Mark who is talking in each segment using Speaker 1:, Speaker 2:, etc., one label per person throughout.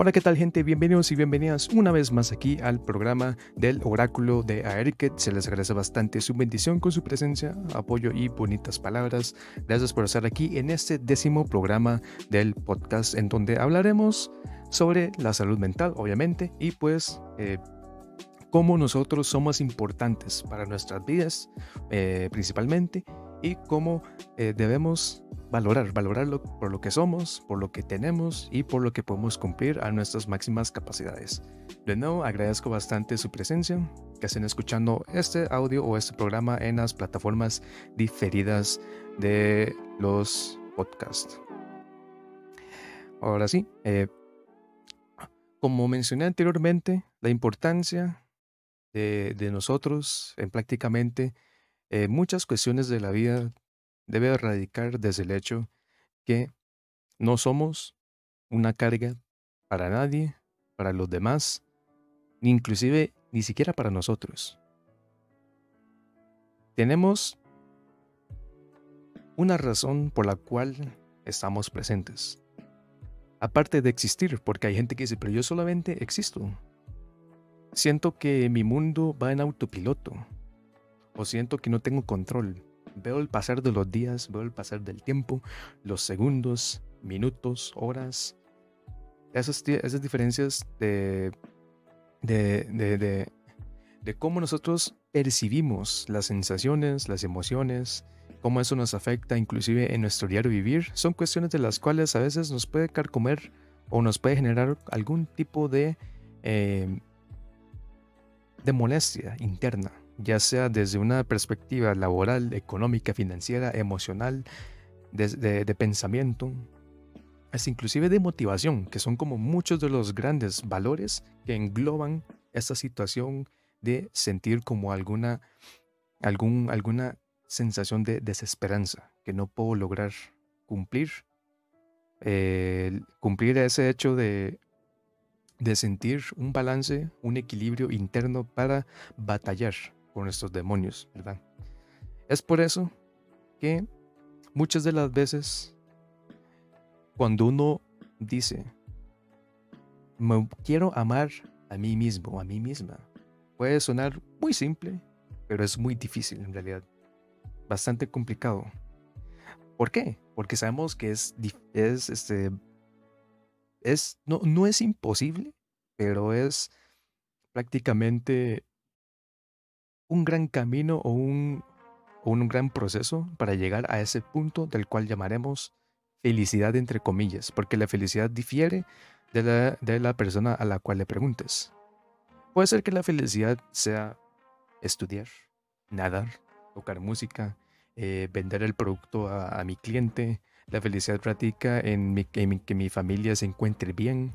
Speaker 1: Hola, ¿qué tal gente? Bienvenidos y bienvenidas una vez más aquí al programa del oráculo de Aeriket. Se les agradece bastante su bendición con su presencia, apoyo y bonitas palabras. Gracias por estar aquí en este décimo programa del podcast en donde hablaremos sobre la salud mental, obviamente, y pues eh, cómo nosotros somos importantes para nuestras vidas, eh, principalmente, y cómo eh, debemos valorar, valorarlo por lo que somos, por lo que tenemos y por lo que podemos cumplir a nuestras máximas capacidades. De nuevo, agradezco bastante su presencia, que estén escuchando este audio o este programa en las plataformas diferidas de los podcasts. Ahora sí, eh, como mencioné anteriormente, la importancia de, nosotros en prácticamente eh, muchas cuestiones de la vida debe radicar desde el hecho que no somos una carga para nadie, para los demás, inclusive ni siquiera para nosotros. Tenemos una razón por la cual estamos presentes. Aparte de existir, porque hay gente que dice, pero yo solamente existo. Siento que mi mundo va en autopiloto. O siento que no tengo control. Veo el pasar de los días, veo el pasar del tiempo, los segundos, minutos, horas. Esas, esas diferencias de, de, de, de, cómo nosotros percibimos las sensaciones, las emociones, cómo eso nos afecta inclusive en nuestro diario vivir, son cuestiones de las cuales a veces nos puede carcomer o nos puede generar algún tipo de, eh, de molestia interna ya sea desde una perspectiva laboral, económica, financiera, emocional, de, pensamiento, es inclusive de motivación, que son como muchos de los grandes valores que engloban esta situación de sentir como alguna, alguna sensación de desesperanza que no puedo lograr cumplir. cumplir ese hecho de, de sentir un balance, un equilibrio interno para batallar con estos demonios, ¿verdad? Es por eso que muchas de las veces cuando uno dice, me quiero amar a mí mismo a mí misma, puede sonar muy simple, pero es muy difícil en realidad. Bastante complicado. ¿Por qué? Porque sabemos que es, es este, es, no, no es imposible, pero es prácticamente un gran camino o un, un gran proceso para llegar a ese punto del cual llamaremos felicidad entre comillas, porque la felicidad difiere de la, de la persona a la cual le preguntes. Puede ser que la felicidad sea estudiar, nadar, tocar música, eh, vender el producto a, mi cliente. La felicidad práctica en, en que mi familia se encuentre bien.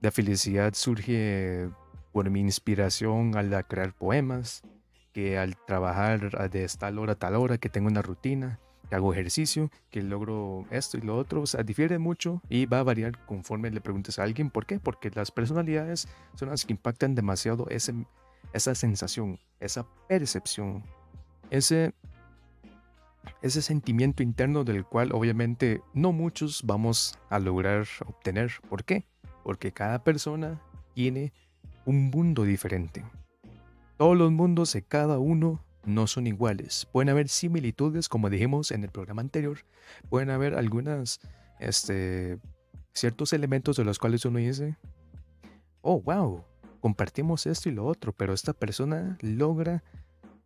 Speaker 1: La felicidad surge por mi inspiración al crear poemas que al trabajar de tal hora a tal hora, que tengo una rutina, que hago ejercicio, que logro esto y lo otro, o sea, difiere mucho y va a variar conforme le preguntes a alguien por qué, porque las personalidades son las que impactan demasiado ese, esa sensación, esa percepción, ese, ese sentimiento interno del cual obviamente no muchos vamos a lograr obtener. ¿Por qué? Porque cada persona tiene un mundo diferente. Todos los mundos de cada uno no son iguales. Pueden haber similitudes, como dijimos en el programa anterior. Pueden haber algunas, este, ciertos elementos de los cuales uno dice, oh, wow, compartimos esto y lo otro, pero esta persona logra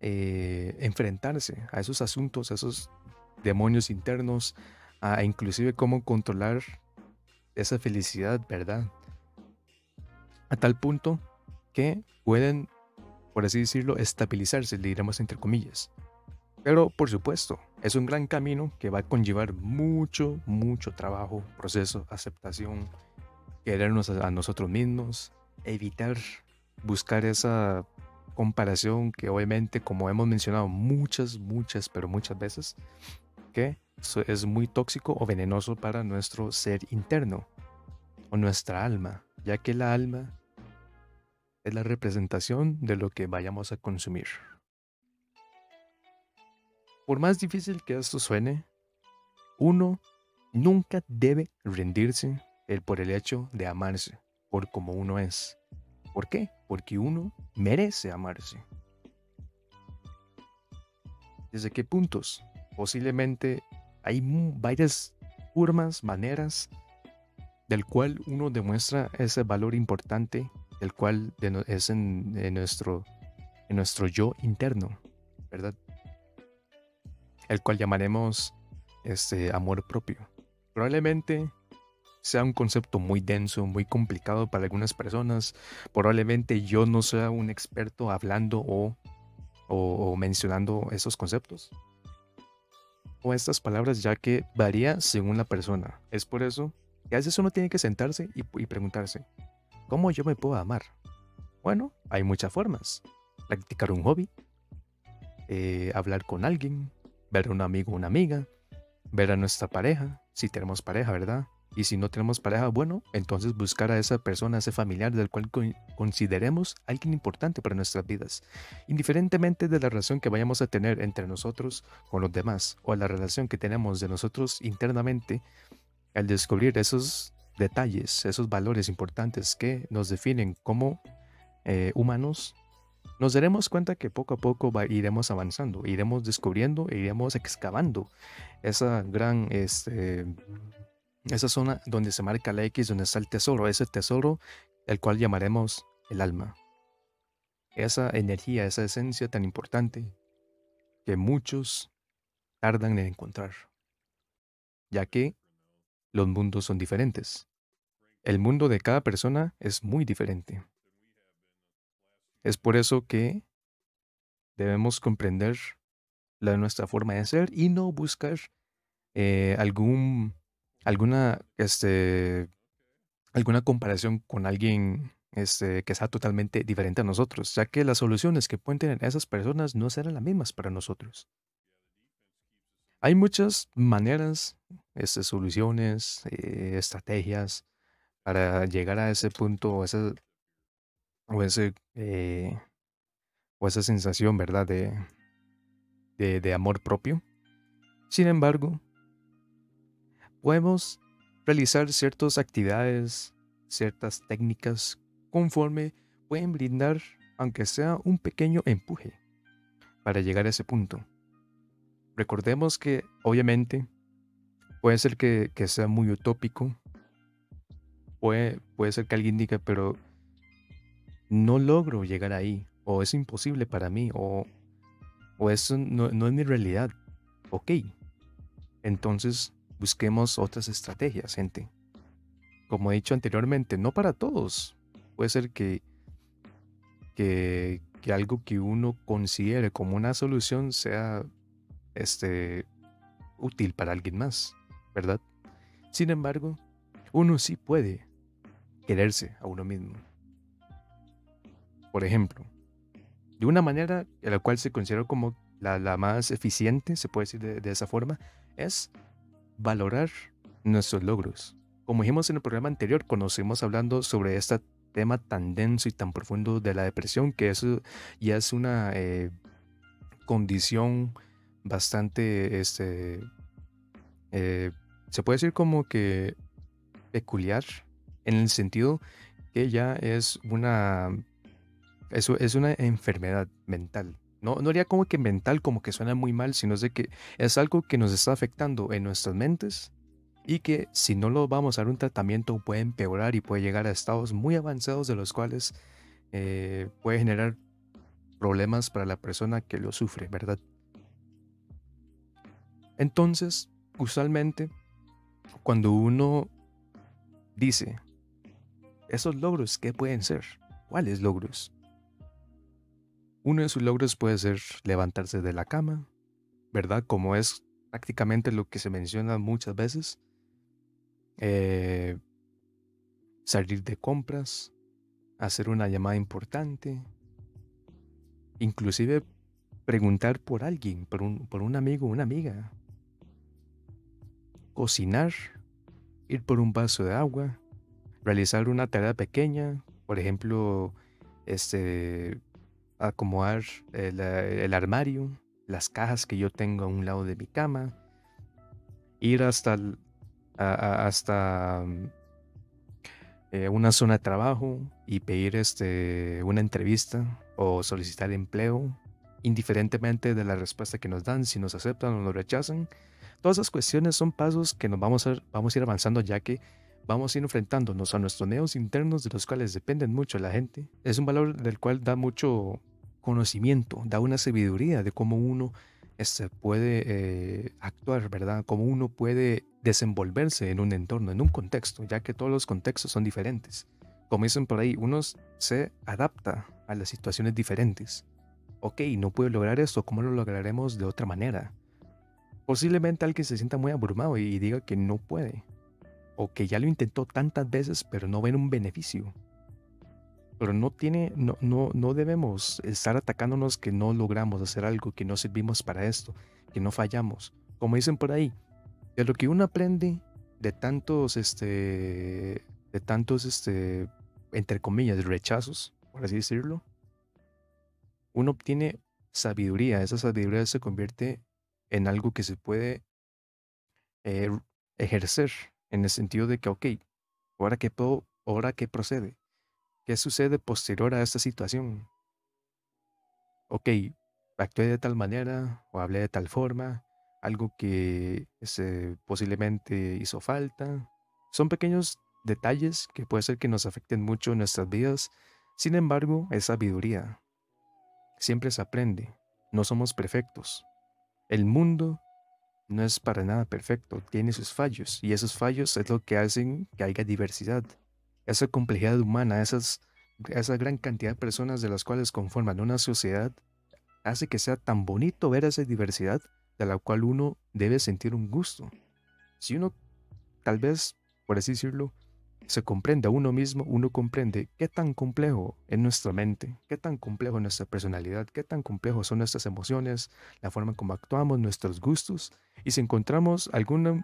Speaker 1: eh, enfrentarse a esos asuntos, a esos demonios internos, a inclusive cómo controlar esa felicidad, ¿verdad? A tal punto que pueden por así decirlo, estabilizarse, le diremos entre comillas. Pero, por supuesto, es un gran camino que va a conllevar mucho, mucho trabajo, proceso, aceptación, querernos a, nosotros mismos, evitar buscar esa comparación que obviamente, como hemos mencionado muchas, muchas, pero muchas veces, que es muy tóxico o venenoso para nuestro ser interno o nuestra alma, ya que la alma es la representación de lo que vayamos a consumir. Por más difícil que esto suene, uno nunca debe rendirse por el hecho de amarse. por como uno es. ¿Por qué? Porque uno merece amarse. ¿Desde qué puntos? Posiblemente hay varias formas, maneras, del cual uno demuestra ese valor importante, el cual es en, nuestro, en nuestro yo interno, ¿verdad? El cual llamaremos este amor propio. Probablemente sea un concepto muy denso, muy complicado para algunas personas. Probablemente yo no sea un experto hablando o, o, mencionando esos conceptos. O estas palabras ya que varía según la persona. Es por eso que a veces uno tiene que sentarse y, preguntarse, ¿cómo yo me puedo amar? Bueno, hay muchas formas. Practicar un hobby, eh, hablar con alguien, ver a un amigo o una amiga, ver a nuestra pareja, si tenemos pareja, ¿verdad? Y si no tenemos pareja, bueno, entonces buscar a esa persona, a ese familiar del cual consideremos alguien importante para nuestras vidas, indiferentemente de la relación que vayamos a tener entre nosotros con los demás o la relación que tenemos de nosotros internamente, al descubrir esos detalles, esos valores importantes que nos definen como eh, humanos, nos daremos cuenta que poco a poco iremos avanzando, iremos descubriendo e iremos excavando esa gran, este, esa zona donde se marca la X, donde está el tesoro, ese tesoro, el cual llamaremos el alma. Esa energía, esa esencia tan importante que muchos tardan en encontrar, ya que los mundos son diferentes. El mundo de cada persona es muy diferente. Es por eso que debemos comprender la nuestra forma de ser y no buscar eh, algún, alguna, este, alguna comparación con alguien este, que sea totalmente diferente a nosotros, ya que las soluciones que pueden tener esas personas no serán las mismas para nosotros. Hay muchas maneras, este, soluciones, eh, estrategias para llegar a ese punto, o ese eh, o esa sensación, ¿verdad? De, de, de amor propio. Sin embargo, podemos realizar ciertas actividades, ciertas técnicas conforme pueden brindar, aunque sea un pequeño empuje, para llegar a ese punto. Recordemos que, obviamente, puede ser que, sea muy utópico, puede, puede ser que alguien diga, pero no logro llegar ahí, o es imposible para mí, o, o eso no, no es mi realidad. Ok, entonces busquemos otras estrategias, gente. Como he dicho anteriormente, no para todos. Puede ser que, que, que algo que uno considere como una solución sea este, útil para alguien más, ¿verdad? Sin embargo, uno sí puede quererse a uno mismo. Por ejemplo, de una manera en la cual se considera como la, más eficiente, se puede decir de, esa forma, es valorar nuestros logros. Como dijimos en el programa anterior, conocimos hablando sobre este tema tan denso y tan profundo de la depresión, que eso ya es una eh, condición bastante, este, eh, se puede decir como que peculiar, en el sentido que ya es una eso es una enfermedad mental. No, no haría como que mental, como que suena muy mal, sino de que es algo que nos está afectando en nuestras mentes y que si no lo vamos a dar un tratamiento puede empeorar y puede llegar a estados muy avanzados de los cuales eh, puede generar problemas para la persona que lo sufre, ¿verdad? Entonces, usualmente, cuando uno dice, esos logros, ¿qué pueden ser? ¿Cuáles logros? Uno de sus logros puede ser levantarse de la cama, ¿verdad? Como es prácticamente lo que se menciona muchas veces. Eh, salir de compras, hacer una llamada importante, inclusive preguntar por alguien, por un, por un amigo una amiga, cocinar, ir por un vaso de agua, realizar una tarea pequeña, por ejemplo, este, acomodar el, armario, las cajas que yo tengo a un lado de mi cama, ir hasta, hasta eh, una zona de trabajo y pedir este, una entrevista o solicitar empleo, indiferentemente de la respuesta que nos dan, si nos aceptan o nos rechazan. Todas esas cuestiones son pasos que nos vamos a, vamos a ir avanzando ya que vamos a ir enfrentándonos a nuestros neos internos de los cuales dependen mucho la gente. Es un valor del cual da mucho conocimiento, da una sabiduría de cómo uno este, puede eh, actuar, ¿verdad? Cómo uno puede desenvolverse en un entorno, en un contexto, ya que todos los contextos son diferentes. Como dicen por ahí, uno se adapta a las situaciones diferentes. Ok, no puedo lograr esto, ¿cómo lo lograremos de otra manera? Posiblemente alguien se sienta muy abrumado y diga que no puede, o que ya lo intentó tantas veces pero no ven un beneficio. Pero no tiene, no, no, no debemos estar atacándonos que no logramos hacer algo, que no servimos para esto, que no fallamos. Como dicen por ahí, de lo que uno aprende de tantos, este, de tantos, este, entre comillas, rechazos, por así decirlo, uno obtiene sabiduría. Esa sabiduría se convierte en algo que se puede eh, ejercer en el sentido de que, ok, ahora que puedo, ahora qué procede, qué sucede posterior a esta situación. Ok, actué de tal manera o hablé de tal forma, algo que este, posiblemente hizo falta. Son pequeños detalles que puede ser que nos afecten mucho en nuestras vidas. Sin embargo, es sabiduría. Siempre se aprende. No somos perfectos. El mundo no es para nada perfecto, tiene sus fallos y esos fallos es lo que hacen que haya diversidad. Esa complejidad humana, esas, esa gran cantidad de personas de las cuales conforman una sociedad, hace que sea tan bonito ver esa diversidad de la cual uno debe sentir un gusto. Si uno, tal vez, por así decirlo, se comprende a uno mismo, uno comprende qué tan complejo es nuestra mente, qué tan complejo es nuestra personalidad, qué tan complejo son nuestras emociones, la forma en cómo actuamos, nuestros gustos. Y si encontramos alguna,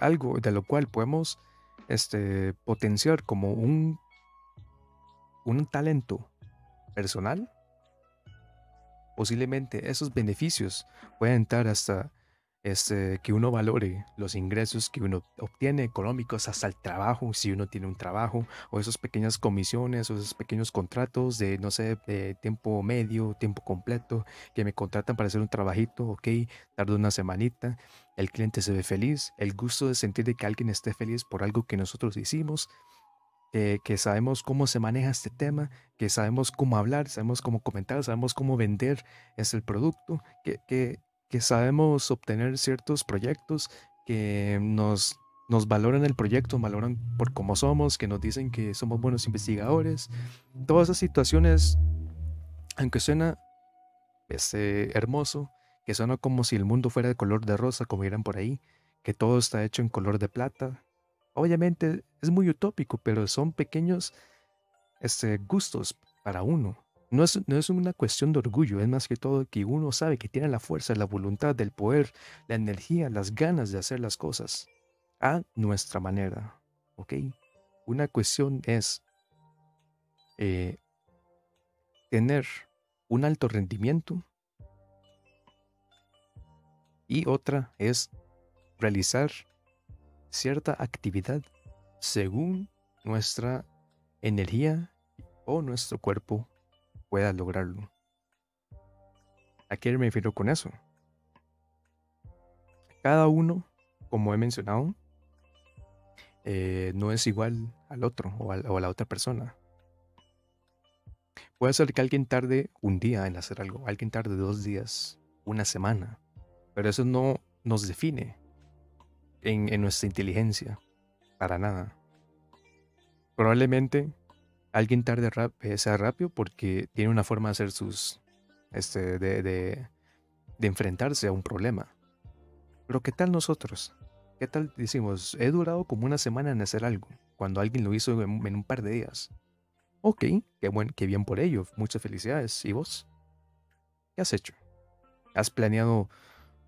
Speaker 1: algo de lo cual podemos este, potenciar como un, un talento personal, posiblemente esos beneficios pueden estar hasta este, que uno valore los ingresos que uno obtiene económicos hasta el trabajo, si uno tiene un trabajo, o esas pequeñas comisiones o esos pequeños contratos de, no sé, de tiempo medio, tiempo completo, que me contratan para hacer un trabajito, ok, tarda una semanita, el cliente se ve feliz, el gusto de sentir que alguien esté feliz por algo que nosotros hicimos, que sabemos cómo se maneja este tema, que sabemos cómo hablar, sabemos cómo comentar, sabemos cómo vender es el producto, que, que, que sabemos obtener ciertos proyectos, que nos, nos valoran el proyecto, valoran por cómo somos, que nos dicen que somos buenos investigadores. Todas esas situaciones, aunque suena este, hermoso, que suena como si el mundo fuera de color de rosa, como dirán por ahí, que todo está hecho en color de plata, Obviamente es muy utópico, pero son pequeños este, gustos para uno. No es, no es una cuestión de orgullo, es más que todo que uno sabe que tiene la fuerza, la voluntad, el poder, la energía, las ganas de hacer las cosas a nuestra manera. ¿Ok? Una cuestión es eh, tener un alto rendimiento y otra es realizar cierta actividad según nuestra energía o nuestro cuerpo pueda lograrlo. ¿A qué me refiero con eso? Cada uno, como he mencionado, eh, no es igual al otro o a la otra persona. Puede ser que alguien tarde un día en hacer algo, alguien tarde dos días, una semana, pero eso no nos define en, nuestra inteligencia. Para nada. Probablemente alguien tarde rap eh, sea rápido porque tiene una forma de hacer sus. Este, de, de, enfrentarse a un problema. Pero ¿qué tal nosotros? ¿Qué tal decimos? He durado como una semana en hacer algo, cuando alguien lo hizo en, un par de días. Ok, qué, buen, qué bien por ello, muchas felicidades. ¿Y vos? ¿Qué has hecho? ¿Has planeado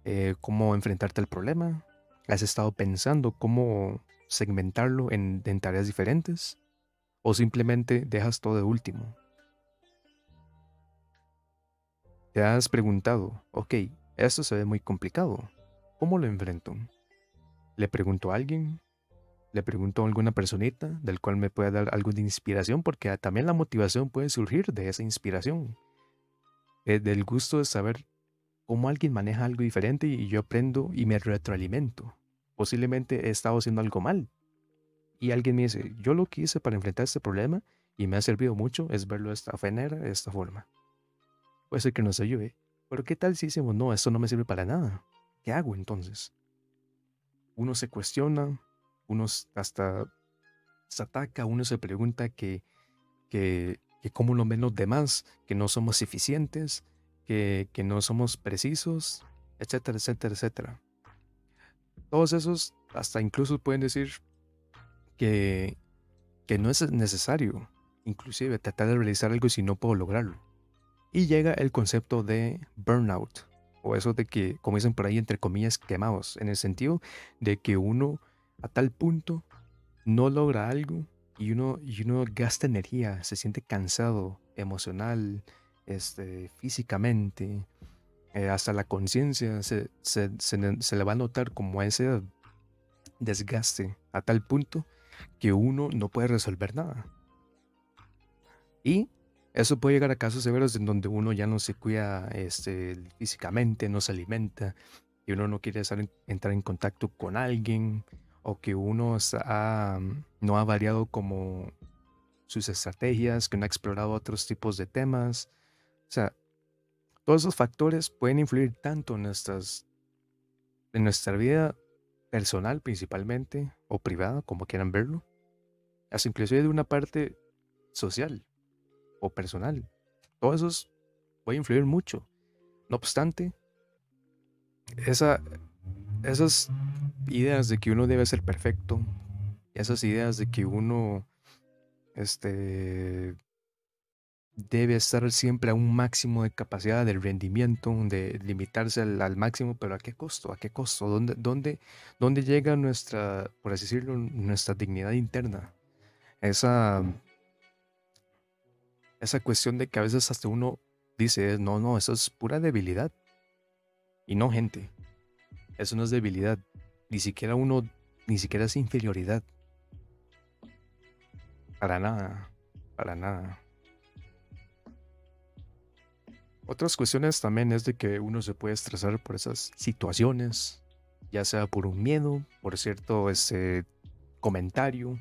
Speaker 1: eh, cómo enfrentarte al problema? ¿Has estado pensando cómo segmentarlo en, tareas diferentes? ¿O simplemente dejas todo de último? Te has preguntado, ok, esto se ve muy complicado. ¿Cómo lo enfrento? ¿Le pregunto a alguien? le pregunto a alguna personita del cual me pueda dar algo de inspiración, porque también la motivación puede surgir de esa inspiración, eh, del gusto de saber cómo alguien maneja algo diferente y yo aprendo y me retroalimento. Posiblemente he estado haciendo algo mal. Y alguien me dice, yo lo que hice para enfrentar este problema y me ha servido mucho es verlo de esta manera, de esta forma. Puede ser que nos ayude. Pero ¿qué tal si decimos, no, esto no me sirve para nada? ¿Qué hago entonces? Uno se cuestiona, uno hasta se ataca, uno se pregunta que, que, que cómo lo ven los demás, que no somos eficientes, que, que no somos precisos, etcétera, etcétera, etcétera. Todos esos hasta incluso pueden decir que, que no es necesario, inclusive tratar de realizar algo si no puedo lograrlo. Y llega el concepto de burnout, o eso de que, dicen por ahí, entre comillas, quemados, en el sentido de que uno a tal punto no logra algo y uno, y uno gasta energía, se siente cansado emocional, este, físicamente, eh, hasta la conciencia se, se, se, le va a notar como ese desgaste a tal punto que uno no puede resolver nada. Y eso puede llegar a casos severos en donde uno ya no se cuida este, físicamente, no se alimenta, y uno no quiere entrar en contacto con alguien, o que uno no ha variado como sus estrategias, que no ha explorado otros tipos de temas. O sea, todos esos factores pueden influir tanto en, nuestras, en nuestra vida personal principalmente, o privada, como quieran verlo, hasta inclusive de una parte social o personal. Todo eso puede influir mucho. No obstante, esa, esas ideas de que uno debe ser perfecto, esas ideas de que uno este, debe estar siempre a un máximo de capacidad, de rendimiento, de limitarse al, máximo, pero ¿a qué costo? ¿A qué costo? ¿Dónde, dónde, dónde llega nuestra, por así decirlo, nuestra dignidad interna? Esa esa cuestión de que a veces hasta uno dice, no, no, eso es pura debilidad. Y no, gente, eso no es debilidad. Ni siquiera uno, ni siquiera es inferioridad. Para nada, para nada. Otras cuestiones también es de que uno se puede estresar por esas situaciones, ya sea por un miedo, por cierto ese comentario,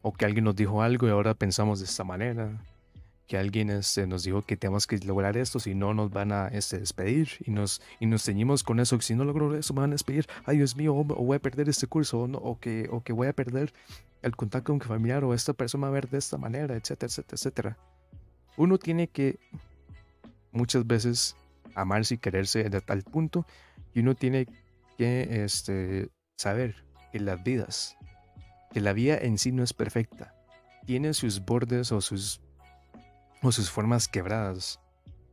Speaker 1: o que alguien nos dijo algo y ahora pensamos de esta manera, que alguien este, nos dijo que tenemos que lograr esto, si no nos van a este, despedir y nos, y nos ceñimos con eso, que si no logro eso me van a despedir, ay Dios mío, o, voy a perder este curso, o, que, o que voy a perder el contacto con mi familiar, o esta persona va a ver de esta manera, etcétera, etcétera, etcétera. Uno tiene que muchas veces amarse y quererse de tal punto, y uno tiene que este, saber que las vidas, que la vida en sí no es perfecta, tiene sus bordes o sus o sus formas quebradas.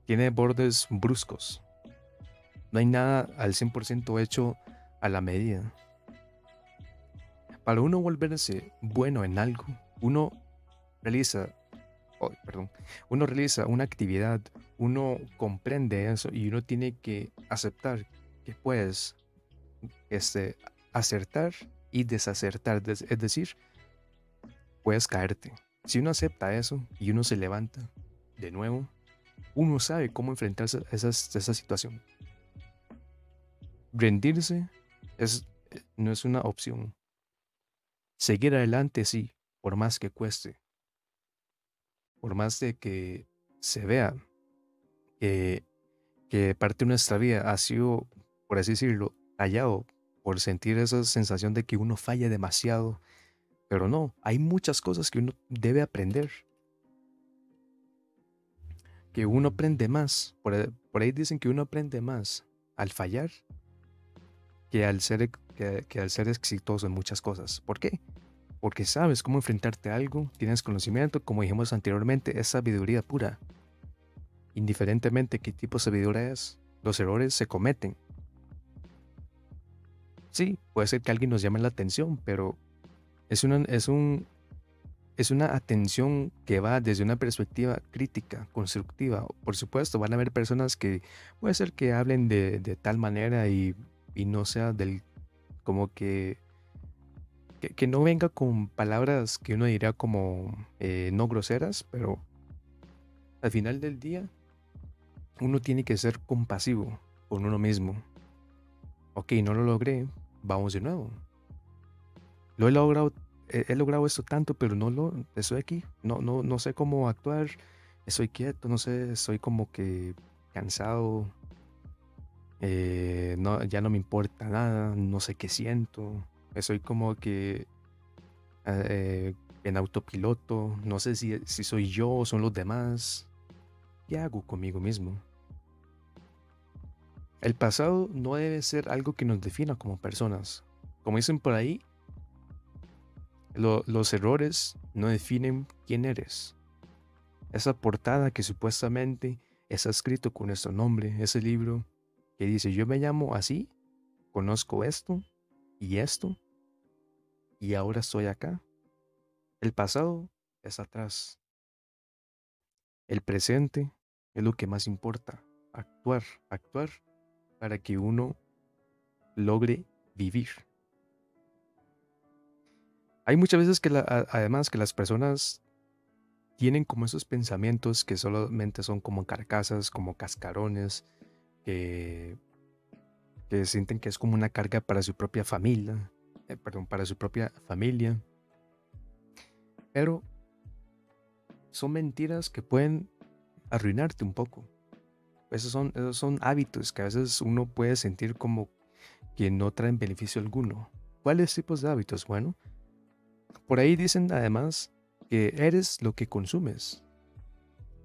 Speaker 1: Tiene bordes bruscos. No hay nada al 100% hecho a la medida. Para uno volverse bueno en algo, uno realiza, oh, perdón, uno realiza una actividad, uno comprende eso y uno tiene que aceptar que puedes este, acertar y desacertar. Es decir, puedes caerte. Si uno acepta eso y uno se levanta, de nuevo, uno sabe cómo enfrentarse a, esa situación. Rendirse es, no es una opción. Seguir adelante sí, por más que cueste. Por más de que se vea que, que parte de nuestra vida ha sido, por así decirlo, tallado por sentir esa sensación de que uno falla demasiado. Pero no, hay muchas cosas que uno debe aprender que uno aprende más, por, ahí dicen que uno aprende más al fallar que al, ser, que, al ser exitoso en muchas cosas. ¿Por qué? Porque sabes cómo enfrentarte a algo, tienes conocimiento, como dijimos anteriormente, es sabiduría pura. Indiferentemente qué tipo de sabiduría es, los errores se cometen. Sí, puede ser que alguien nos llame la atención, pero es, una, es un es una atención que va desde una perspectiva crítica, constructiva. Por supuesto, van a haber personas que puede ser que hablen de, tal manera y, no sea del como que que, no venga con palabras que uno diría como eh, no groseras, pero al final del día uno tiene que ser compasivo con uno mismo. Ok, no lo logré, vamos de nuevo. Lo he logrado, he, logrado esto tanto, pero no lo, estoy aquí, no, no, no sé cómo actuar, estoy quieto, no sé, soy como que cansado, eh, no, ya no me importa nada, no sé qué siento, soy como que eh, en autopiloto, no sé si, si soy yo o son los demás. ¿Qué hago conmigo mismo? El pasado no debe ser algo que nos defina como personas. Como dicen por ahí, los errores no definen quién eres. Esa portada que supuestamente está escrito con nuestro nombre, ese libro que dice yo me llamo así, conozco esto y esto, y ahora estoy acá. El pasado es atrás. El presente es lo que más importa. Actuar, actuar para que uno logre vivir. Hay muchas veces que además que las personas tienen como esos pensamientos que solamente son como carcasas, como cascarones, que, sienten que es como una carga para su propia familia, eh, perdón, para su propia familia. Pero son mentiras que pueden arruinarte un poco. Esos son, esos son hábitos que a veces uno puede sentir como que no traen beneficio alguno. ¿Cuáles tipos de hábitos? Bueno, por ahí dicen además que eres lo que consumes.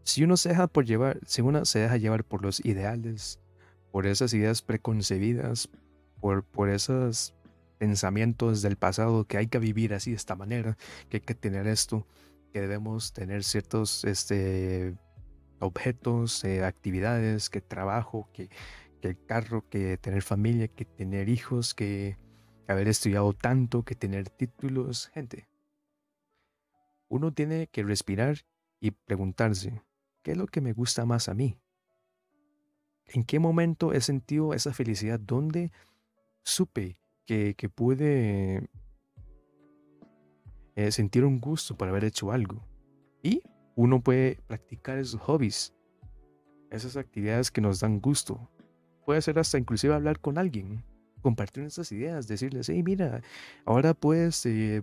Speaker 1: Si uno se deja por llevar, si uno se deja llevar por los ideales, por esas ideas preconcebidas, por, por esos pensamientos del pasado que hay que vivir así de esta manera, que hay que tener esto, que debemos tener ciertos este, objetos, eh, actividades, que trabajo, que, el carro, que tener familia, que tener hijos, que haber estudiado tanto, que tener títulos. Gente, uno tiene que respirar y preguntarse, ¿qué es lo que me gusta más a mí? ¿En qué momento he sentido esa felicidad? ¿Dónde supe que, que pude eh, sentir un gusto por haber hecho algo? Y uno puede practicar esos hobbies, esas actividades que nos dan gusto. Puede ser hasta inclusive hablar con alguien, compartir nuestras ideas, decirles, hey, mira, ahora puedes eh,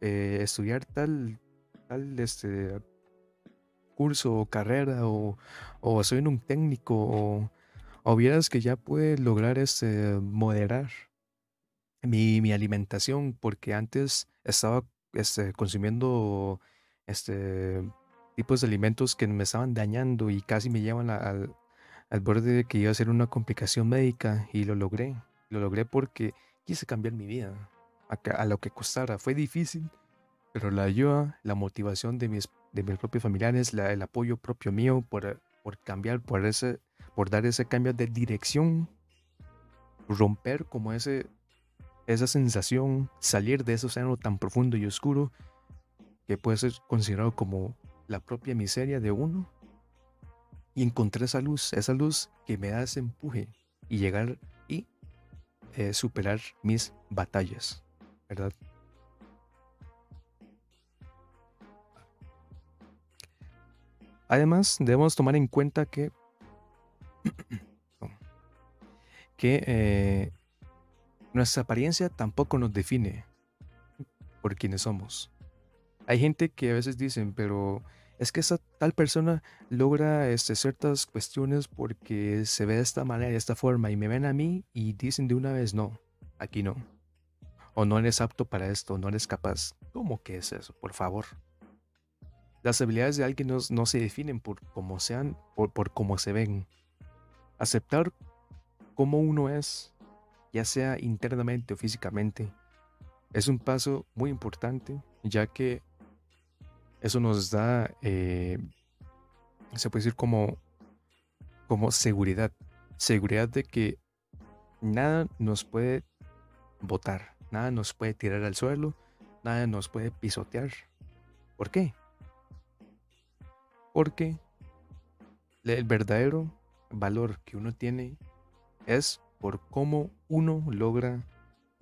Speaker 1: eh, estudiar tal, tal este, curso o carrera o, o soy un técnico o, o vieras que ya puede lograr este, moderar mi, mi alimentación porque antes estaba este, consumiendo este, tipos de alimentos que me estaban dañando y casi me llevan al, al borde de que iba a ser una complicación médica y lo logré. Lo logré porque quise cambiar mi vida a, a lo que costara. Fue difícil, pero la ayuda, la motivación de mis, de mis propios familiares, la, el apoyo propio mío por, por cambiar, por, ese, por dar ese cambio de dirección, romper como ese, esa sensación, salir de ese océano tan profundo y oscuro que puede ser considerado como la propia miseria de uno y encontrar esa luz, esa luz que me da ese empuje y llegar y eh, superar mis batallas, ¿verdad? Además, debemos tomar en cuenta que, que eh, nuestra apariencia tampoco nos define por quienes somos. Hay gente que a veces dicen, pero es que esa tal persona logra este, ciertas cuestiones porque se ve de esta manera, de esta forma, y me ven a mí y dicen de una vez, no, aquí no. O no eres apto para esto, no eres capaz. ¿Cómo que es eso? Por favor. Las habilidades de alguien no, se definen por cómo sean, por, por cómo se ven. Aceptar cómo uno es, ya sea internamente o físicamente, es un paso muy importante, ya que eso nos da, eh, se puede decir como, como seguridad. Seguridad de que nada nos puede botar, nada nos puede tirar al suelo, nada nos puede pisotear. ¿Por qué? Porque el verdadero valor que uno tiene es por cómo uno logra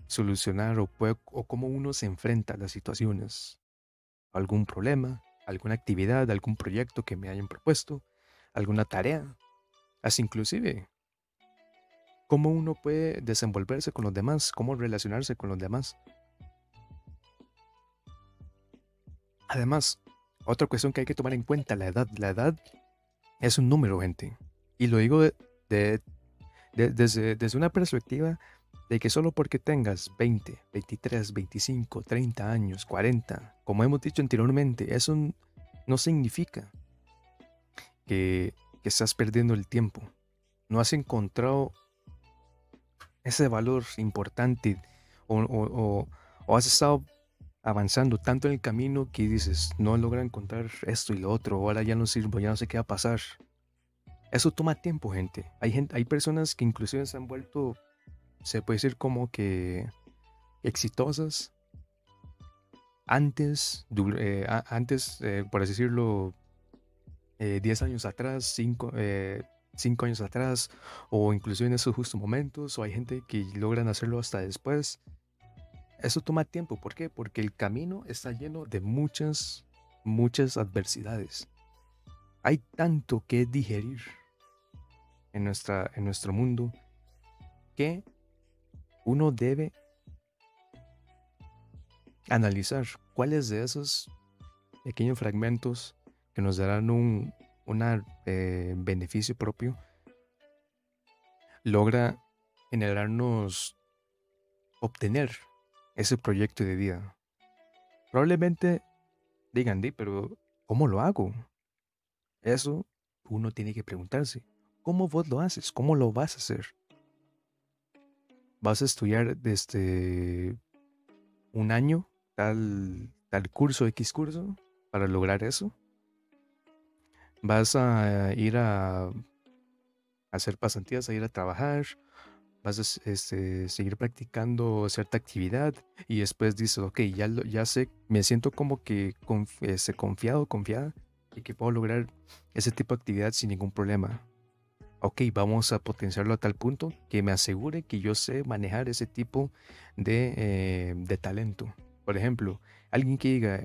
Speaker 1: solucionar o, cómo uno se enfrenta a las situaciones. Algún problema, alguna actividad, algún proyecto que me hayan propuesto, alguna tarea, así inclusive cómo uno puede desenvolverse con los demás, cómo relacionarse con los demás. Además, otra cuestión que hay que tomar en cuenta, la edad. La edad es un número, gente. Y lo digo de, desde, desde una perspectiva de que solo porque tengas 20, 23, 25, 30 años, 40, como hemos dicho anteriormente, eso no significa que, que estás perdiendo el tiempo. No has encontrado ese valor importante o, has estado avanzando tanto en el camino que dices, no logra encontrar esto y lo otro, ahora ya no sirvo, ya no sé qué va a pasar. Eso toma tiempo, gente. Hay, hay personas que inclusive se han vuelto, se puede decir como que exitosas antes, eh, antes eh, por así decirlo, 10 eh, años atrás, 5 cinco años atrás o inclusive en esos justos momentos o hay gente que logran hacerlo hasta después. Eso toma tiempo, ¿por qué? Porque el camino está lleno de muchas, muchas adversidades. Hay tanto que digerir en, nuestra, en nuestro mundo que uno debe analizar cuáles de esos pequeños fragmentos que nos darán un, eh, beneficio propio, logra generarnos obtener ese proyecto de vida. Probablemente digan, pero ¿cómo lo hago? Eso uno tiene que preguntarse. ¿Cómo vos lo haces? ¿Cómo lo vas a hacer? ¿Vas a estudiar desde un año tal, tal curso, X curso, para lograr eso? vas a ir a, hacer pasantías, a ir a trabajar, vas a este, seguir practicando cierta actividad y después dices, ok, ya, ya sé, me siento como que este, confiado, confiada y que puedo lograr ese tipo de actividad sin ningún problema. Ok, vamos a potenciarlo a tal punto que me asegure que yo sé manejar ese tipo de, eh, de talento. Por ejemplo, alguien que diga,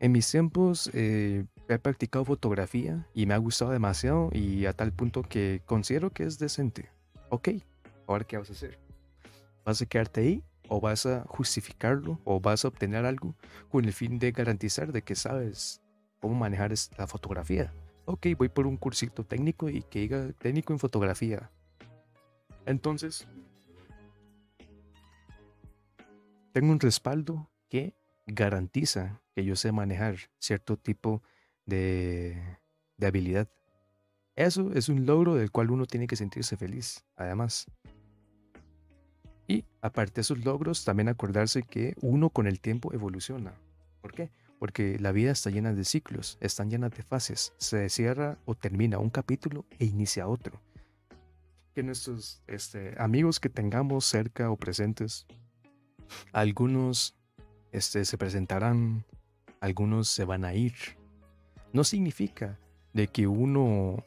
Speaker 1: en mis tiempos eh, he practicado fotografía y me ha gustado demasiado y a tal punto que considero que es decente. Ok, ahora qué vas a hacer? ¿Vas a quedarte ahí o vas a justificarlo o vas a obtener algo con el fin de garantizar de que sabes cómo manejar la fotografía? Ok, voy por un cursito técnico y que diga técnico en fotografía. Entonces, tengo un respaldo que garantiza que yo sé manejar cierto tipo de, habilidad. Eso es un logro del cual uno tiene que sentirse feliz, además. Y aparte de esos logros, también acordarse que uno con el tiempo evoluciona. ¿Por qué? Porque la vida está llena de ciclos, están llenas de fases. Se cierra o termina un capítulo e inicia otro. Que nuestros este, amigos que tengamos cerca o presentes, algunos este, se presentarán, algunos se van a ir, no significa de que uno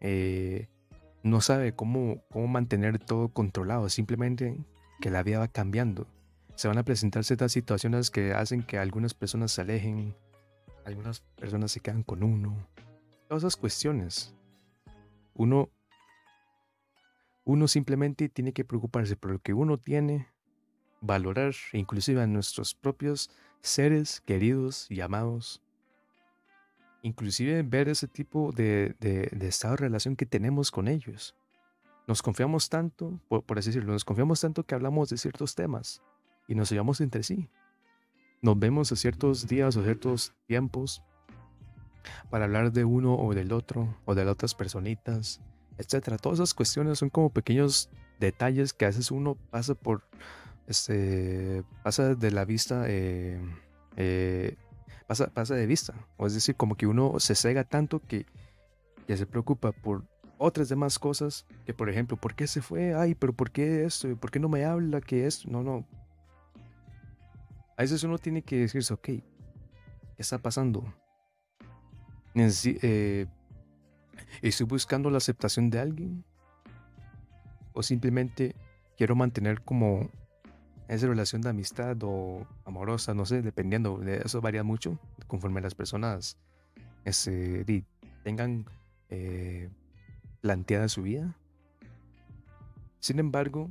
Speaker 1: eh, no sabe cómo, cómo mantener todo controlado, simplemente que la vida va cambiando. Se van a presentar ciertas situaciones que hacen que algunas personas se alejen, algunas personas se quedan con uno. Todas esas cuestiones. Uno, uno simplemente tiene que preocuparse por lo que uno tiene, valorar inclusive a nuestros propios seres queridos y amados, inclusive ver ese tipo de, estado de relación que tenemos con ellos. Nos confiamos tanto, por, así decirlo, nos confiamos tanto que hablamos de ciertos temas y nos llevamos entre sí. Nos vemos a ciertos días o ciertos tiempos para hablar de uno o del otro o de las otras personitas, etc. Todas esas cuestiones son como pequeños detalles que a veces uno pasa por, este, pasa de la vista eh, eh, pasa, pasa de vista. O es decir, como que uno se cega tanto que, ya se preocupa por otras demás cosas que, por ejemplo, ¿por qué se fue? Ay, pero ¿por qué esto? ¿Por qué no me habla? ¿Qué es? No, no. A veces uno tiene que decirse, ok, ¿qué está pasando? Eh, ¿Estoy buscando la aceptación de alguien? ¿O simplemente quiero mantener como esa relación de amistad o amorosa, no sé, dependiendo, de eso varía mucho conforme las personas este, tengan eh, planteada su vida. Sin embargo,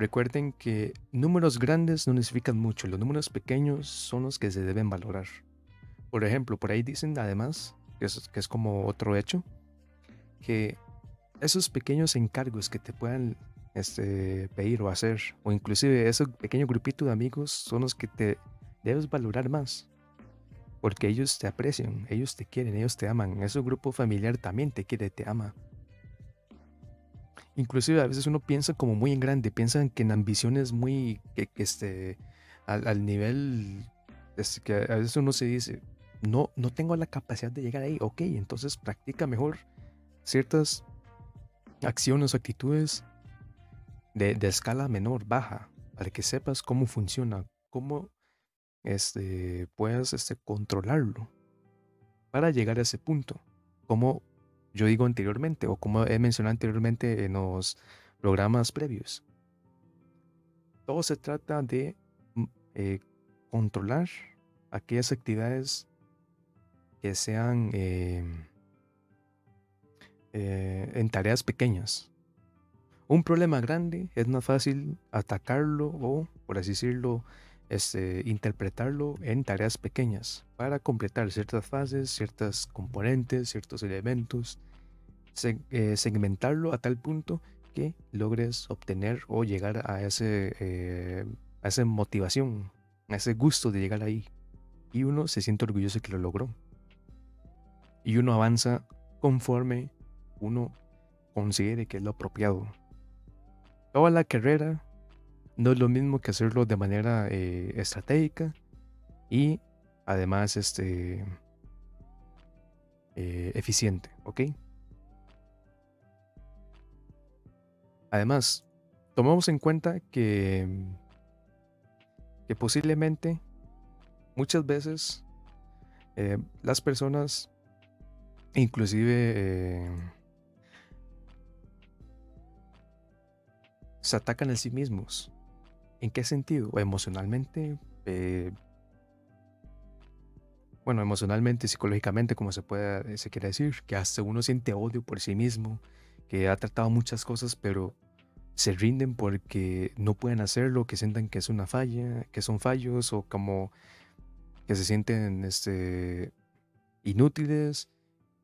Speaker 1: recuerden que números grandes no significan mucho, los números pequeños son los que se deben valorar. Por ejemplo, por ahí dicen además, que es, como otro hecho, que esos pequeños encargos que te puedan este, pedir o hacer, o inclusive ese pequeño grupito de amigos son los que te debes valorar más. Porque ellos te aprecian, ellos te quieren, ellos te aman. Ese grupo familiar también te quiere, te ama. Inclusive a veces uno piensa como muy en grande, piensan que en ambiciones muy, que, este, al, nivel, que a veces uno se dice, no, no tengo la capacidad de llegar ahí, ok, entonces practica mejor ciertas acciones o actitudes de, escala menor, baja, para que sepas cómo funciona, cómo este, puedas este, controlarlo para llegar a ese punto. Como yo digo anteriormente, o como he mencionado anteriormente en los programas previos. Todo se trata de mm, eh, controlar aquellas actividades que sean em, eh, en tareas pequeñas. Un problema grande es más fácil atacarlo o, por así decirlo, este, interpretarlo en tareas pequeñas para completar ciertas fases, ciertas componentes, ciertos elementos, eh, segmentarlo a tal punto que logres obtener o llegar a, ese, eh, a esa motivación, a ese gusto de llegar ahí. Y uno se siente orgulloso que lo logró. Y uno avanza conforme uno considere que es lo apropiado. Toda la carrera no es lo mismo que hacerlo de manera eh, estratégica y además este, eh, eficiente, ¿ok? Además, tomamos en cuenta que, que posiblemente muchas veces eh, las personas, inclusive se atacan a sí mismos. ¿En qué sentido? Emocionalmente, eh, bueno, emocionalmente, psicológicamente, como se puede, se quiere decir, que hasta uno siente odio por sí mismo, que ha tratado muchas cosas, pero se rinden porque no pueden hacerlo, que sientan que es una falla, que son fallos, o como que se sienten este, inútiles,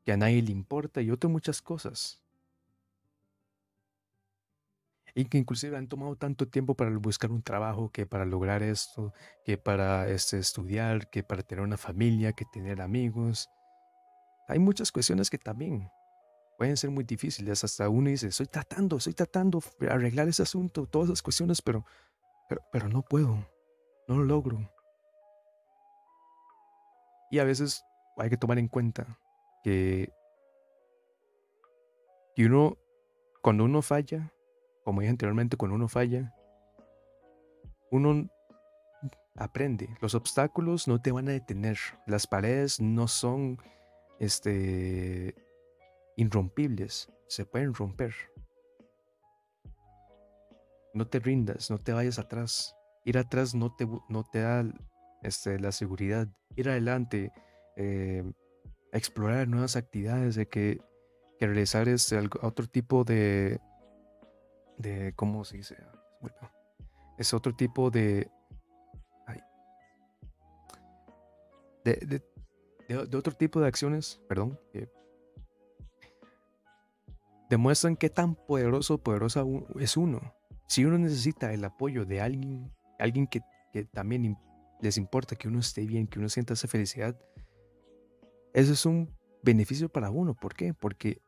Speaker 1: que a nadie le importa, y otras muchas cosas y que inclusive han tomado tanto tiempo para buscar un trabajo, que para lograr esto, que para este, estudiar, que para tener una familia, que tener amigos. Hay muchas cuestiones que también pueden ser muy difíciles. Hasta uno dice, estoy tratando, estoy tratando de arreglar ese asunto, todas esas cuestiones, pero, pero, pero no puedo, no lo logro. Y a veces hay que tomar en cuenta que, que uno, cuando uno falla, como dije anteriormente, cuando uno falla, uno aprende. Los obstáculos no te van a detener. Las paredes no son este, irrompibles. Se pueden romper. No te rindas, no te vayas atrás. Ir atrás no te, no te da este, la seguridad. Ir adelante, eh, explorar nuevas actividades, de que, que realizar este, otro tipo de, de ¿cómo se dice? es otro tipo de, de, de, otro tipo de acciones, perdón, demuestran qué tan poderoso poderosa es uno. Si uno necesita el apoyo de alguien, alguien que, que también les importa que uno esté bien, que uno sienta esa felicidad, eso es un beneficio para uno. ¿Por qué? Porque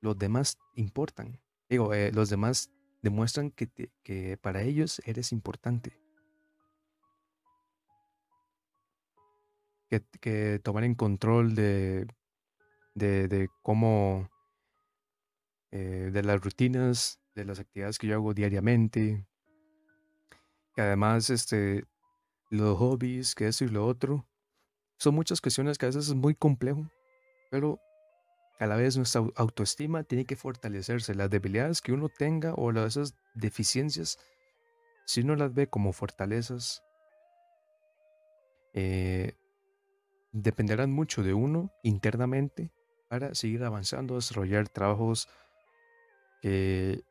Speaker 1: los demás importan. Digo, eh, los demás demuestran que, que para ellos eres importante. Que, que tomar en control de, de, cómo, eh, de las rutinas, de las actividades que yo hago diariamente. Que además, este, los hobbies, que eso y lo otro. Son muchas cuestiones que a veces es muy complejo, pero a la vez nuestra autoestima tiene que fortalecerse. Las debilidades que uno tenga o esas deficiencias si uno las ve como fortalezas, eh, dependerán mucho de uno internamente para seguir avanzando, desarrollar trabajos que,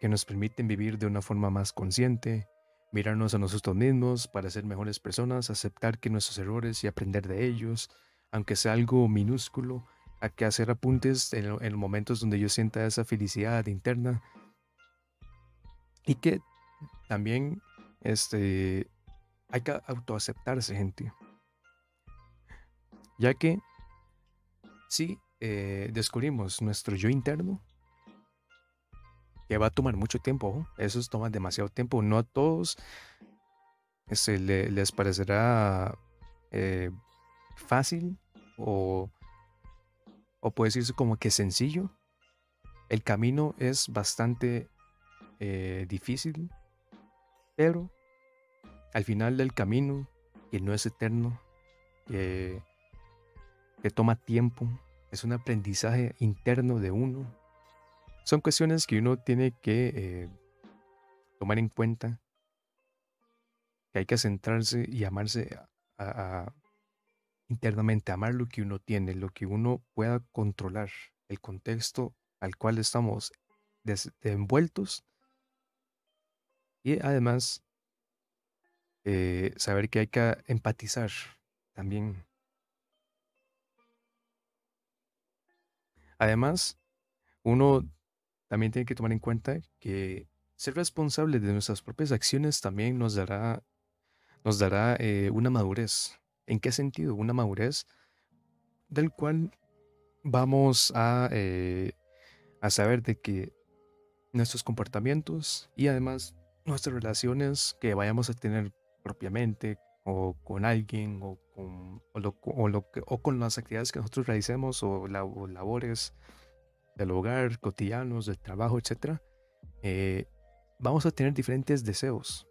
Speaker 1: que nos permiten vivir de una forma más consciente, mirarnos a nosotros mismos para ser mejores personas, aceptar que nuestros errores y aprender de ellos, aunque sea algo minúsculo, que hacer apuntes en, en momentos donde yo sienta esa felicidad interna y que también este, hay que autoaceptarse, gente. Ya que si eh, descubrimos nuestro yo interno, que va a tomar mucho tiempo, eso toma demasiado tiempo, no a todos este, les parecerá eh, fácil o, o puede decirse como que sencillo. El camino es bastante eh, difícil, pero al final del camino, que no es eterno, que, toma tiempo, es un aprendizaje interno de uno. Son cuestiones que uno tiene que eh, tomar en cuenta, que hay que centrarse y amarse internamente, amar lo que uno tiene, lo que uno pueda controlar, el contexto al cual estamos envueltos y además, eh, saber que hay que empatizar también. Además, uno también tiene que tomar en cuenta que ser responsable de nuestras propias acciones también nos dará, nos dará eh, una madurez. ¿En qué sentido? Una madurez del cual vamos a, eh, a saber de que nuestros comportamientos y además nuestras relaciones que vayamos a tener propiamente o con alguien o con, o lo, con las actividades que nosotros realicemos o, labores del hogar, cotidianos, del trabajo, etc. Eh, vamos a tener diferentes deseos,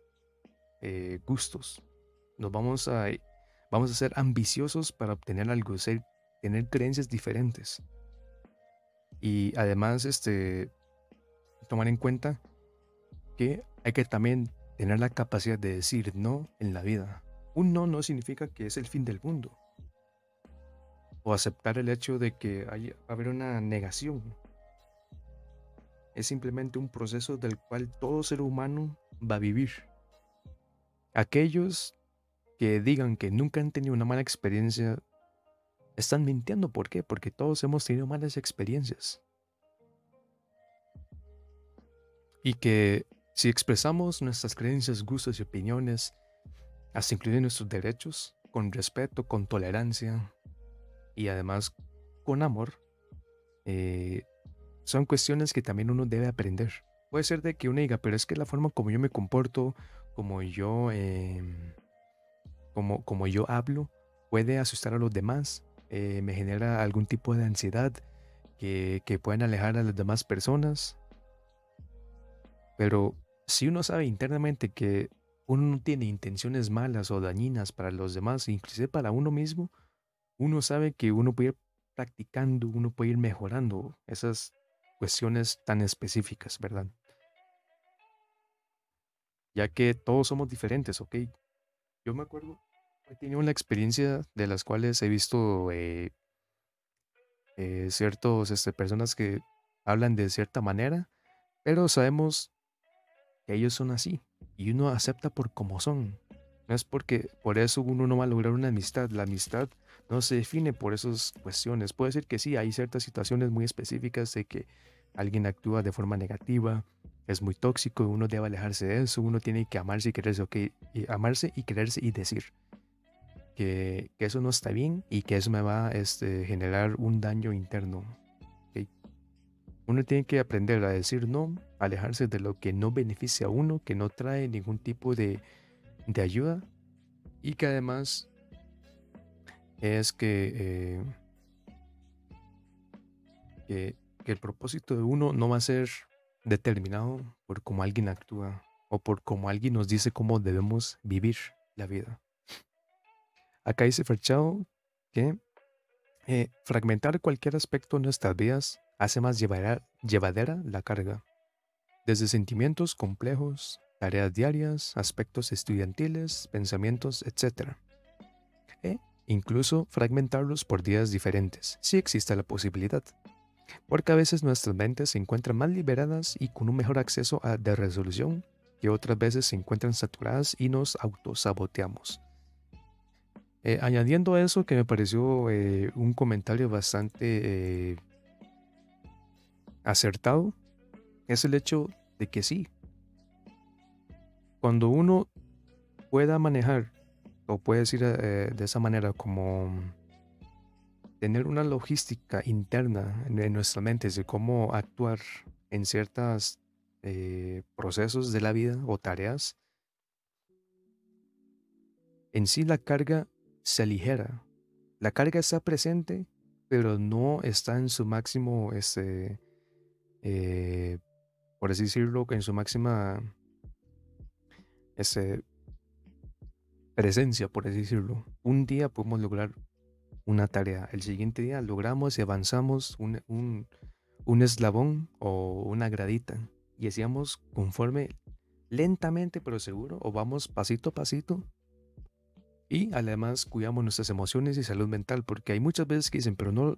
Speaker 1: eh, gustos. Nos vamos a, vamos a ser ambiciosos para obtener algo, ser, tener creencias diferentes. Y además, este, tomar en cuenta que hay que también tener la capacidad de decir no en la vida. Un no no significa que es el fin del mundo. O aceptar el hecho de que hay, va a haber una negación. Es simplemente un proceso del cual todo ser humano va a vivir. Aquellos que digan que nunca han tenido una mala experiencia están mintiendo. ¿Por qué? Porque todos hemos tenido malas experiencias. Y que si expresamos nuestras creencias, gustos y opiniones, hasta incluir nuestros derechos, con respeto, con tolerancia y además con amor, eh, son cuestiones que también uno debe aprender. Puede ser de que uno diga, pero es que la forma como yo me comporto, como yo, em, como, como yo hablo, puede asustar a los demás, eh, me genera algún tipo de ansiedad que, que pueden alejar a las demás personas. Pero si uno sabe internamente que uno no tiene intenciones malas o dañinas para los demás, inclusive para uno mismo, uno sabe que uno puede ir practicando, uno puede ir mejorando esas cuestiones tan específicas, ¿verdad? Ya que todos somos diferentes, ¿ok? Yo me acuerdo, he tenido una experiencia de las cuales he visto eh, eh, ciertas este, personas que hablan de cierta manera, pero sabemos ellos son así y uno acepta por como son. No es porque por eso uno no va a lograr una amistad. La amistad no se define por esas cuestiones. Puede ser que sí, hay ciertas situaciones muy específicas de que alguien actúa de forma negativa, es muy tóxico, uno debe alejarse de eso, uno tiene que amarse y quererse, ok, y amarse y quererse y decir que, eso no está bien y que eso me va a este, generar un daño interno. Uno tiene que aprender a decir no, alejarse de lo que no beneficia a uno, que no trae ningún tipo de, ayuda y que además es que, eh, que, que, el propósito de uno no va a ser determinado por cómo alguien actúa o por cómo alguien nos dice cómo debemos vivir la vida. Acá dice Ferchado que eh, fragmentar cualquier aspecto de nuestras vidas hace más llevadera, la carga, desde sentimientos complejos tareas diarias, aspectos estudiantiles, pensamientos, etc. E incluso fragmentarlos por días diferentes, si existe la posibilidad. Porque a veces nuestras mentes se encuentran más liberadas y con un mejor acceso a, de resolución que otras veces se encuentran saturadas y nos autosaboteamos. Eh, añadiendo a eso que me pareció eh, un comentario bastante eh, acertado, es el hecho de que sí, cuando uno pueda manejar, o puede decir de esa manera, como tener una logística interna en, nuestra mente de cómo actuar en ciertos procesos de la vida o tareas, en sí la carga se aligera. La carga está presente, pero no está en su máximo, este, eh, por así decirlo, en su máxima este, presencia, por así decirlo. Un día podemos lograr una tarea, el siguiente día logramos y avanzamos un, un, un eslabón o una gradita y hacíamos conforme lentamente pero seguro o vamos pasito a pasito y además cuidamos nuestras emociones y salud mental, porque hay muchas veces que dicen, pero no,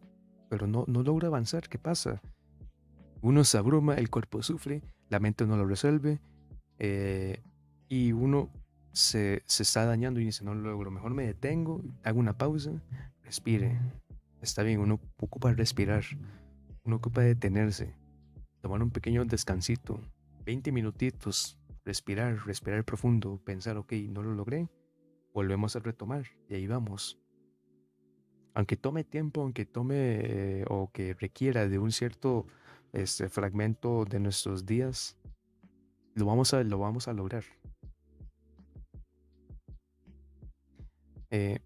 Speaker 1: pero no, no logra avanzar, ¿qué pasa? Uno se abruma, el cuerpo sufre, la mente no lo resuelve, eh, y uno se, se, está dañando y dice, no lo logro, mejor me detengo, hago una pausa, respire. Está bien, uno ocupa respirar, uno ocupa detenerse, tomar un pequeño descansito, 20 minutitos, respirar, respirar profundo, pensar, ok, no lo logré, volvemos a retomar y ahí vamos. Aunque tome tiempo, aunque tome eh, o que requiera de un cierto este, fragmento de nuestros días, lo vamos a, lo vamos a lograr. Eh,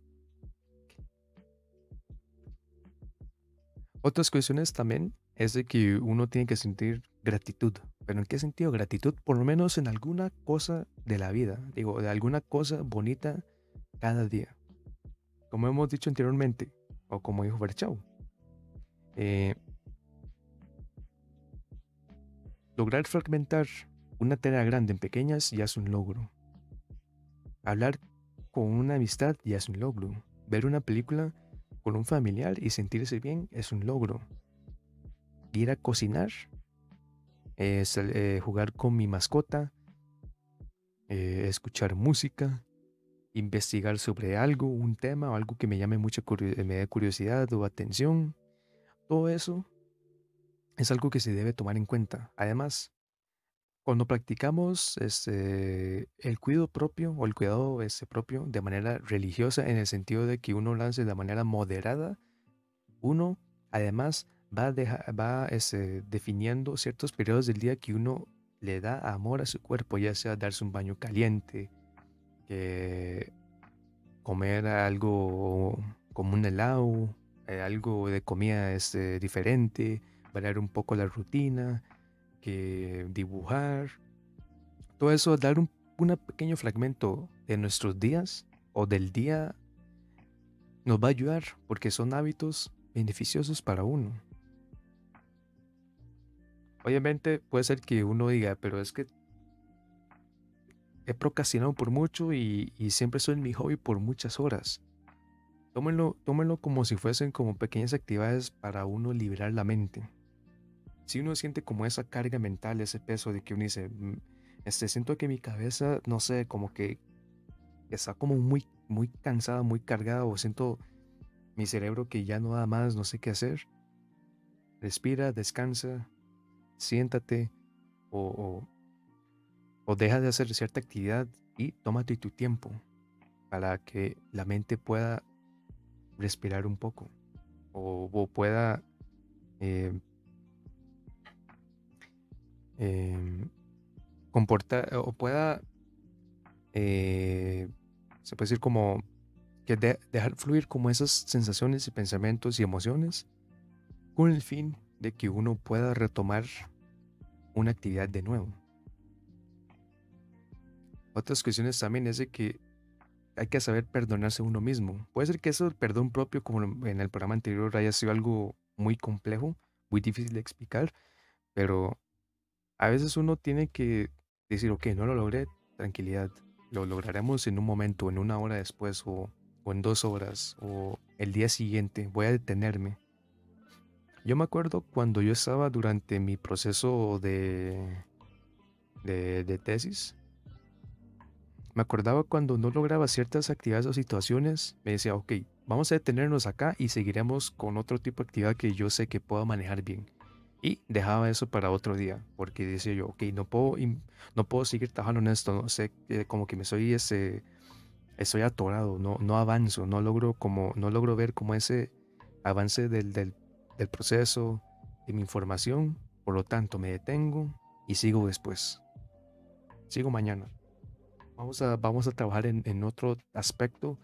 Speaker 1: otras cuestiones también es de que uno tiene que sentir gratitud. ¿Pero en qué sentido gratitud? Por lo menos en alguna cosa de la vida. Digo, de alguna cosa bonita cada día. Como hemos dicho anteriormente, o como dijo Berchau, eh, lograr fragmentar una tarea grande en pequeñas ya es un logro. Hablar con una amistad ya es un logro. Ver una película con un familiar y sentirse bien es un logro. Ir a cocinar, es, eh, jugar con mi mascota, eh, escuchar música, investigar sobre algo, un tema o algo que me llame mucha dé curiosidad o atención. Todo eso es algo que se debe tomar en cuenta. Además, cuando practicamos este, el cuidado propio o el cuidado este, propio de manera religiosa, en el sentido de que uno lance de manera moderada, uno además va, va este, definiendo ciertos periodos del día que uno le da amor a su cuerpo, ya sea darse un baño caliente, comer algo como un helado, eh, algo de comida este, diferente, variar un poco la rutina, que dibujar. Todo eso, dar un pequeño fragmento de nuestros días o del día nos va a ayudar porque son hábitos beneficiosos para uno. Obviamente puede ser que uno diga, pero es que he procrastinado por mucho y, siempre soy en mi hobby por muchas horas. Tómenlo, tómenlo como si fuesen como pequeñas actividades para uno liberar la mente. Si uno siente como esa carga mental, ese peso de que uno dice, mm, este, siento que mi cabeza, no sé, como que está como muy, muy cansada, muy cargada, o siento mi cerebro que ya no da más, no sé qué hacer. Respira, descansa, siéntate o o deja de hacer cierta actividad y tómate tu tiempo para que la mente pueda respirar un poco o, pueda eh, em, comportar o pueda eh, se puede decir como que dejar fluir como esas sensaciones y pensamientos y emociones con el fin de que uno pueda retomar una actividad de nuevo. Otras cuestiones también es de que hay que saber perdonarse uno mismo. Puede ser que eso el perdón propio, como en el programa anterior, haya sido algo muy complejo, muy difícil de explicar, pero a veces uno tiene que decir, ok, no lo logré, tranquilidad, lo lograremos en un momento, en una hora después o, o en dos horas o el día siguiente, voy a detenerme. Yo me acuerdo cuando yo estaba durante mi proceso de, de, de tesis, me acordaba cuando no lograba ciertas actividades o situaciones, me decía, ok, vamos a detenernos acá y seguiremos con otro tipo de actividad que yo sé que puedo manejar bien. Y dejaba eso para otro día, porque decía yo, ok, no puedo, no puedo seguir trabajando en esto, no sé, como que me soy ese, estoy atorado, no, no avanzo, no logro como, no logro ver como ese avance del, del, del proceso, de mi información, por lo tanto me detengo y sigo después. Sigo mañana. Vamos a, vamos a trabajar en, otro aspecto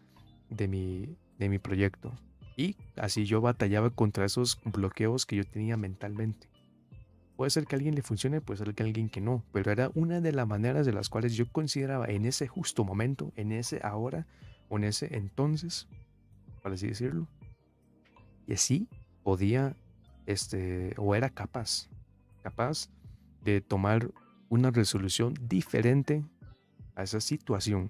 Speaker 1: de mi, de mi proyecto. Y así yo batallaba contra esos bloqueos que yo tenía mentalmente. Puede ser que a alguien le funcione, puede ser que a alguien que no, pero era una de las maneras de las cuales yo consideraba en ese justo momento, en ese ahora o en ese entonces, para así decirlo, y así podía, este, o era capaz, capaz de tomar una resolución diferente a esa situación.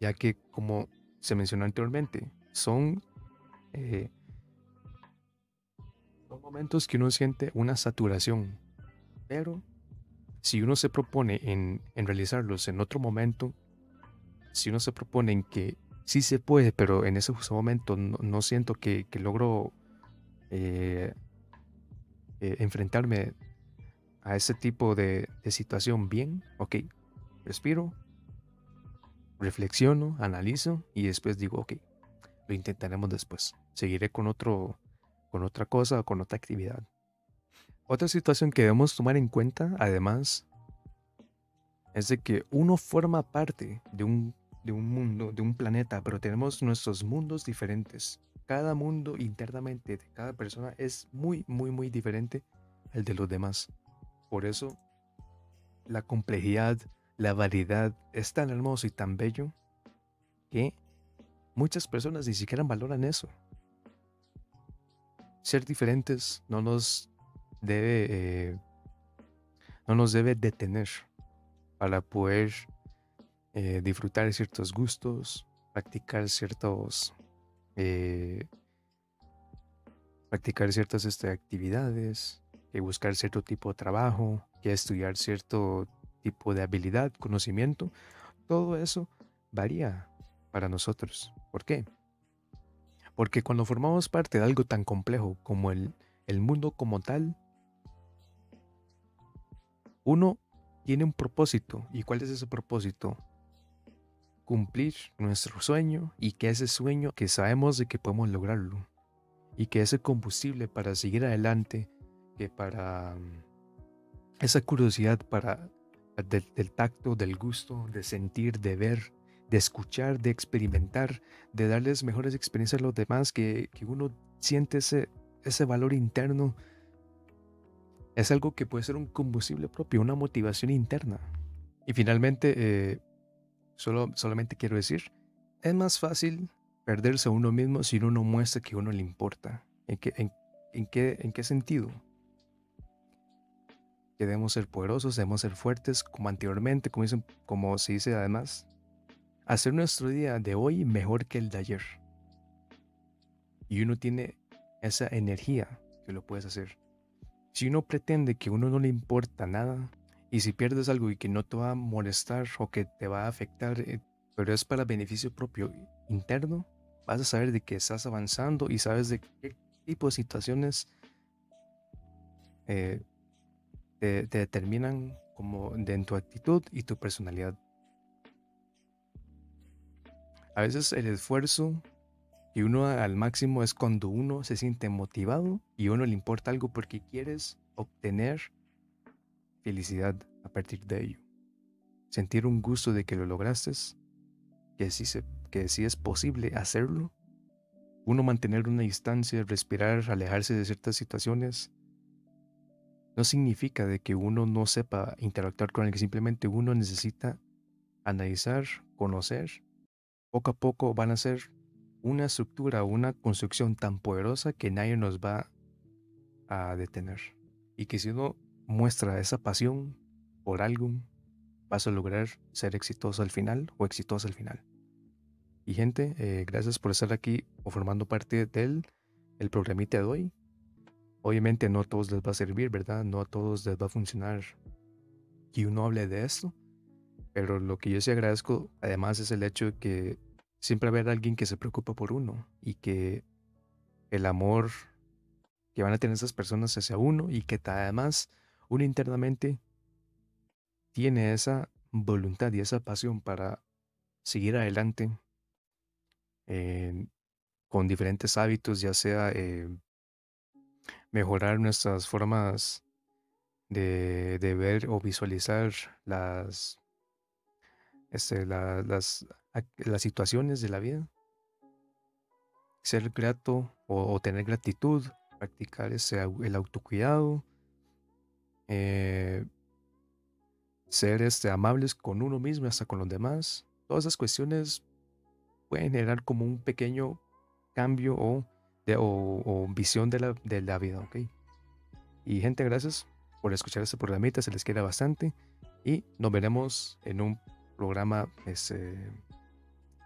Speaker 1: Ya que, como se mencionó anteriormente, son, eh, son momentos que uno siente una saturación. Pero si uno se propone en, en realizarlos en otro momento, si uno se propone en que sí se puede, pero en ese momento no, siento que, que logro eh, eh, enfrentarme a ese tipo de, de, situación bien, ok, respiro, reflexiono, analizo y después digo, ok, lo intentaremos después. Seguiré con otro, con otra cosa o con otra actividad. Otra situación que debemos tomar en cuenta, además, es de que uno forma parte de un, de un mundo, de un planeta, pero tenemos nuestros mundos diferentes. Cada mundo internamente de cada persona es muy, muy, muy diferente al de los demás. Por eso, la complejidad, la variedad es tan hermoso y tan bello que Muchas personas ni siquiera valoran eso. Ser diferentes no nos debe, eh, no nos debe detener para poder eh, disfrutar ciertos gustos, practicar ciertos, eh, practicar ciertas este, actividades, que buscar cierto tipo de trabajo, que estudiar cierto tipo de habilidad, conocimiento. Todo eso varía para nosotros. ¿Por qué? Porque cuando formamos parte de algo tan complejo como el, el mundo como tal, uno tiene un propósito. ¿Y cuál es ese propósito? Cumplir nuestro sueño y que ese sueño que sabemos de que podemos lograrlo. Y que ese combustible para seguir adelante, que para mm, esa curiosidad para del tacto, del gusto, de sentir, de ver, de escuchar, de experimentar, de darles mejores experiencias a los demás, que, uno siente ese, ese valor interno. Es algo que puede ser un combustible propio, una motivación interna. Y finalmente, eh, solo, solamente quiero decir, es más fácil perderse a uno mismo si uno no muestra que uno le importa. ¿En qué, en, qué, en qué sentido? Que debemos ser poderosos, debemos ser fuertes, como anteriormente, como, dicen, como se dice además, hacer nuestro día de hoy mejor que el de ayer. Y uno tiene esa energía que lo puedes hacer. Si uno pretende que uno no le importa nada, y si pierdes algo y que no te va a molestar o que te va a afectar, eh, pero es para beneficio propio interno, vas a saber de que estás avanzando y sabes de qué tipo de situaciones eh, te, te determinan como de tu actitud y tu personalidad. A veces el esfuerzo y uno al máximo es cuando uno se siente motivado y uno le importa algo porque quieres obtener felicidad a partir de ello. Sentir un gusto de que lo lograste, que sí, se, que sí es posible hacerlo. Uno mantener una distancia, respirar, alejarse de ciertas situaciones, no significa de que uno no sepa interactuar con que simplemente uno necesita analizar, conocer poco a poco van a ser una estructura, una construcción tan poderosa que nadie nos va a detener. Y que si uno muestra esa pasión, por algo vas a lograr ser exitoso al final o exitoso al final. Y gente, eh, gracias por estar aquí o formando parte del el programita de hoy. Obviamente no a todos les va a servir, ¿verdad? No a todos les va a funcionar que uno hable de esto. Pero lo que yo sí agradezco además es el hecho de que siempre haber alguien que se preocupa por uno y que el amor que van a tener esas personas hacia uno y que además uno internamente tiene esa voluntad y esa pasión para seguir adelante con diferentes hábitos, ya sea eh, mejorar nuestras formas de, ver o visualizar las, este, las, las situaciones de la vida. Ser grato o, tener gratitud, practicar ese, el autocuidado, eh, ser este, amables con uno mismo hasta con los demás. Todas esas cuestiones pueden generar como un pequeño cambio o, o, visión de la, de la vida, ¿ok? Y gente, gracias por escuchar este programita, se les queda bastante. Y nos veremos en un programa este,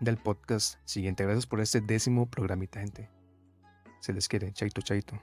Speaker 1: del podcast siguiente. Gracias por este décimo programita, gente. Se les quiere. Chaito, chaito.